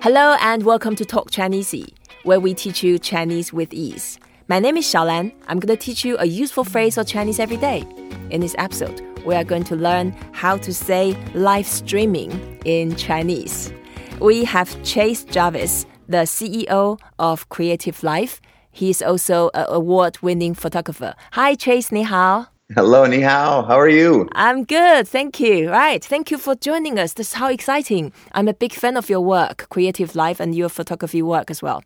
Hello and welcome to Talk Chinese, where we teach you Chinese with ease. My name is ShaoLan. I'm going to teach you a useful phrase of Chinese every day. In this episode, we are going to learn how to say live streaming in Chinese. We have Chase Jarvis, the CEO of Creative Live. He is also an award-winning photographer. Hi, Chase. 你好. Hello, Ni Hao. How are you? I'm good, thank you. Right, thank you for joining us. This is how exciting. I'm a big fan of your work, Creative Live, and your photography work as well.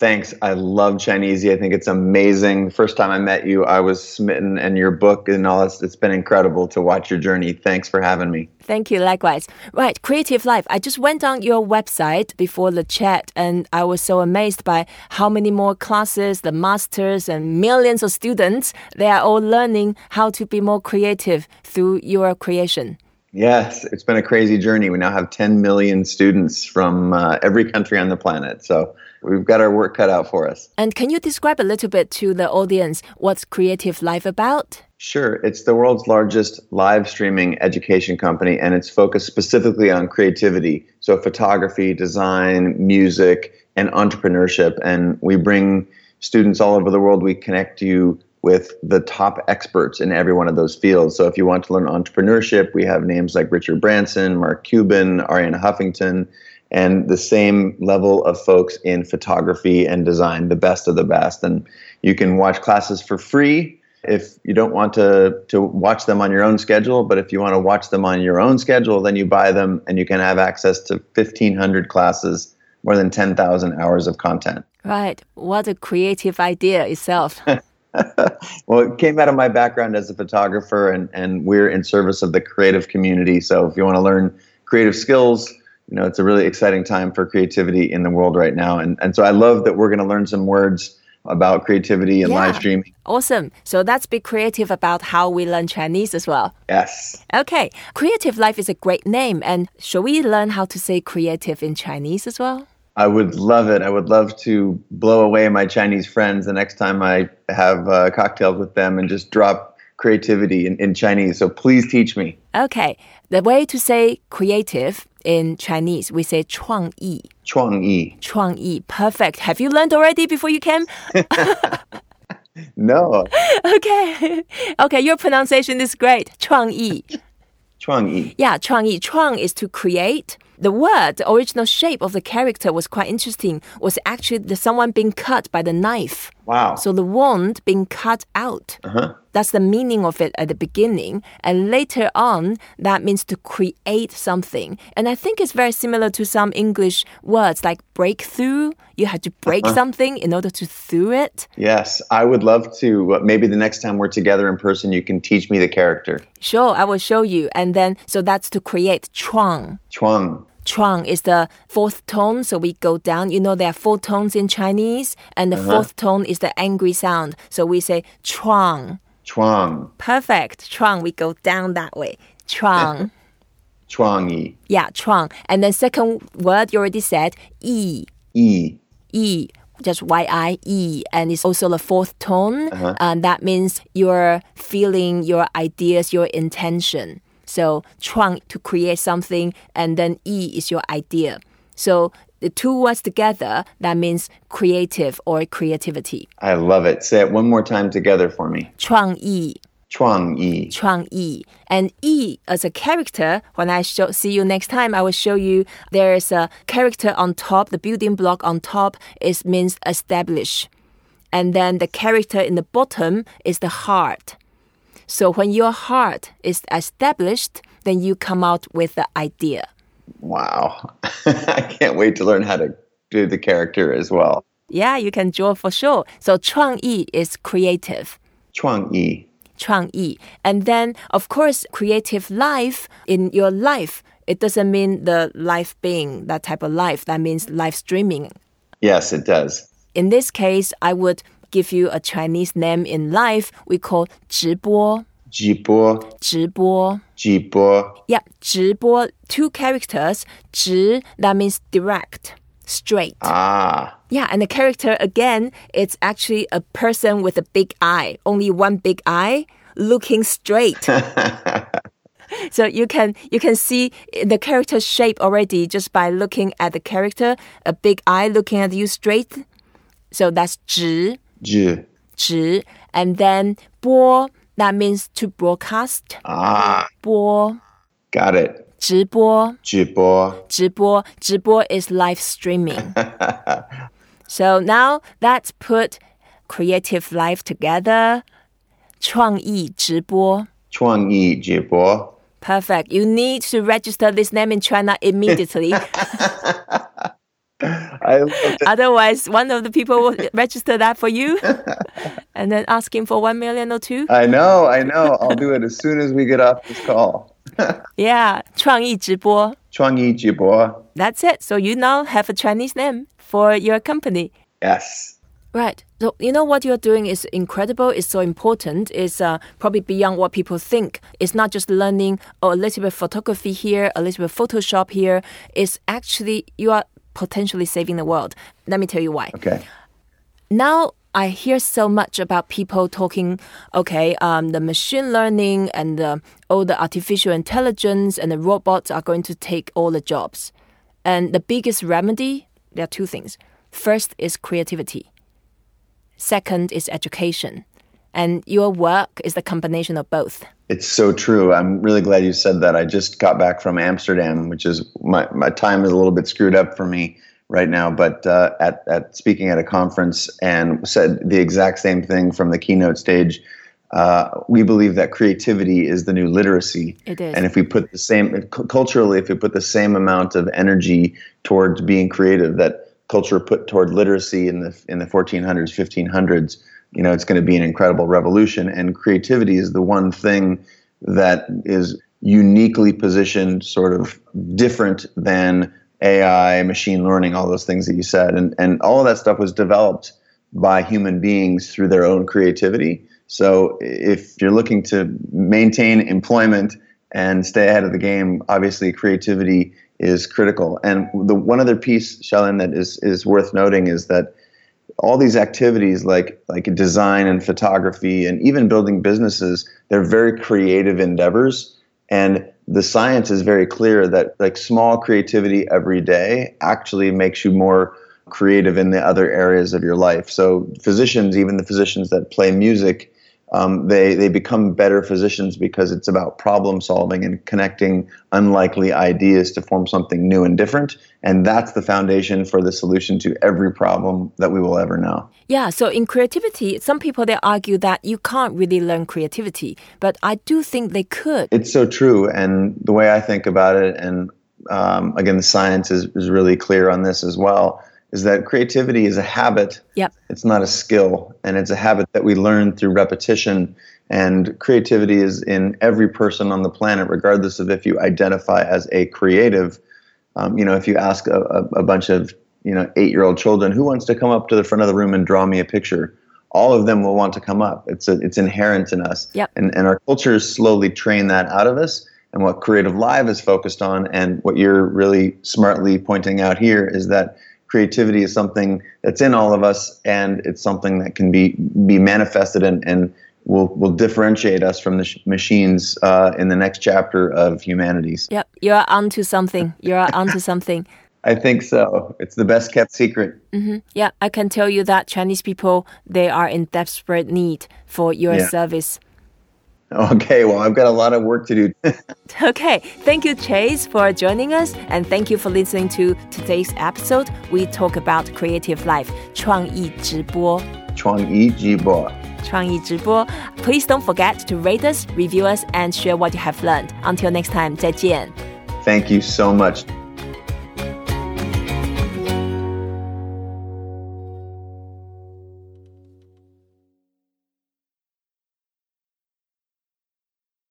Thanks. I love Chinese. I think it's amazing. First time I met you, I was smitten, and your book and all this, it's been incredible to watch your journey. Thanks for having me. Thank you, likewise. Right, Creative Live. I just went on your website before the chat, and I was so amazed by how many more classes, the masters, and millions of students, they are all learning how to be more creative through your creation. Yes, it's been a crazy journey. We now have 10 million students from uh, every country on the planet. So we've got our work cut out for us. And can you describe a little bit to the audience what's Creative Live about? Sure. It's the world's largest live streaming education company, and it's focused specifically on creativity. So, photography, design, music, and entrepreneurship. And we bring students all over the world. We connect you with the top experts in every one of those fields. So, if you want to learn entrepreneurship, we have names like Richard Branson, Mark Cuban, Arianna Huffington and the same level of folks in photography and design, the best of the best. And you can watch classes for free if you don't want to, to watch them on your own schedule. But if you want to watch them on your own schedule, then you buy them and you can have access to 1,500 classes, more than 10,000 hours of content. Right. What a creative idea itself. well, it came out of my background as a photographer, and, and we're in service of the creative community. So if you want to learn creative skills, you know, it's a really exciting time for creativity in the world right now. And, and so I love that we're going to learn some words about creativity and Yeah. live streaming. Awesome. So let's be creative about how we learn Chinese as well. Yes. Okay. Creative Live is a great name. And shall we learn how to say creative in Chinese as well? I would love it. I would love to blow away my Chinese friends the next time I have uh, cocktails with them and just drop creativity in, in Chinese. So please teach me. Okay. The way to say creative in Chinese, we say 创意.chuang yi. 创意. Perfect. Have you learned already before you came? No. Okay. Okay, your pronunciation is great. 创意. chuang yi. Yeah, 创意. 创 is to create. the word, the original shape of the character was quite interesting. Was actually the someone being cut by the knife. Wow. So the wand being cut out. Uh-huh. That's the meaning of it at the beginning. And later on, that means to create something. And I think it's very similar to some English words like breakthrough. You had to break something in order to through it. Yes, I would love to. uh, Maybe the next time we're together in person, you can teach me the character. Sure, I will show you. And then, so that's to create chuang. Chuang. Chuang is the fourth tone, so we go down. You know, there are four tones in Chinese, and the uh-huh. fourth tone is the angry sound. So we say chuang. Chuang. Perfect. Chuang, we go down that way. Chuang. Chuang yi. yeah, chuang. And then second word you already said, yi. Yi. Yi. Just Y-I-E. And it's also the fourth tone. Uh-huh. And that means your feeling, your ideas, your intention. So chuang to create something, and then yi is your idea. So the two words together, that means creative or creativity. I love it. Say it one more time together for me. 创意. Chuang yi. 创意. And E as a character, when I show, see you next time, I will show you there's a character on top, the building block on top is means establish. And then the character in the bottom is the heart. So when your heart is established, then you come out with the idea. Wow. I can't wait to learn how to do the character as well. Yeah, you can draw for sure. So 创意 is creative. 创意.创意. And then, of course, creative live in your life. It doesn't mean the life being that type of life. That means live streaming. Yes, it does. In this case, I would give you a Chinese name in life. We call 直播.直播，直播，直播。Yep, 直播. Two characters. that means direct, straight. Ah. Yeah, and the character again, it's actually a person with a big eye, only one big eye, looking straight. so you can you can see the character shape already just by looking at the character, a big eye looking at you straight. So that's 直,直,直. And then 播 that means to broadcast. Ah. 播. Got it. 直播.直播.直播.直播 is live streaming. so now let's put creative live together. 创意直播.创意直播. Perfect. You need to register this name in China immediately. I love it. Otherwise, one of the people will register that for you and then ask him for one million or two. I know, I know. I'll do it as soon as we get off this call. Yeah, 创意直播.创意直播 That's it. So you now have a Chinese name for your company. Yes. Right. So you know what you're doing is incredible. It's so important. It's uh, probably beyond what people think. It's not just learning oh, a little bit of photography here, a little bit of Photoshop here. It's actually you are potentially saving the world. Let me tell you why. Okay. Now I hear so much about people talking, okay, um, the machine learning and the, all the artificial intelligence and the robots are going to take all the jobs. And the biggest remedy, there are two things. First is creativity. Second is education. And your work is the combination of both. It's so true. I'm really glad you said that. I just got back from Amsterdam, which is my, my time is a little bit screwed up for me right now, but uh, at, at speaking at a conference and said the exact same thing from the keynote stage. Uh, we believe that creativity is the new literacy. It is. And if we put the same, if, culturally, if we put the same amount of energy towards being creative that culture put toward literacy in the in the 1400s, 1500s, you know, it's going to be an incredible revolution. And creativity is the one thing that is uniquely positioned, sort of different than AI, machine learning, all those things that you said, and and all of that stuff was developed by human beings through their own creativity. So if you're looking to maintain employment and stay ahead of the game, obviously creativity is critical. And the one other piece, ShaoLan, that is is worth noting is that all these activities like like design and photography and even building businesses, they're very creative endeavors. And the science is very clear that like small creativity every day actually makes you more creative in the other areas of your life. So physicians, even the physicians that play music, um, they they become better physicians because it's about problem solving and connecting unlikely ideas to form something new and different. And that's the foundation for the solution to every problem that we will ever know. Yeah, so in creativity, some people they argue that you can't really learn creativity, but I do think they could. It's so true. And the way I think about it, and um, again, the science is, is really clear on this as well, is that creativity is a habit. Yep. It's not a skill. And it's a habit that we learn through repetition. And creativity is in every person on the planet, regardless of if you identify as a creative. Um, you know, if you ask a, a, bunch of, you know, eight year old children, who wants to come up to the front of the room and draw me a picture? All of them will want to come up. It's a, it's inherent in us. Yep. And, and our cultures slowly train that out of us. And what Creative Live is focused on, and what you're really smartly pointing out here, is that creativity is something that's in all of us, and it's something that can be be manifested and, and will will differentiate us from the sh- machines uh, in the next chapter of humanities. Yep, you're onto something. You're onto something. I think so. It's the best kept secret. Yeah, I can tell you that Chinese people they are in desperate need for your Yeah. service. Okay, well, I've got a lot of work to do. okay, thank you, Chase, for joining us, and thank you for listening to today's episode. We talk about creative live, 创意直播.创意直播.创意直播. Please don't forget to rate us, review us, and share what you have learned. Until next time, 再见. Thank you so much.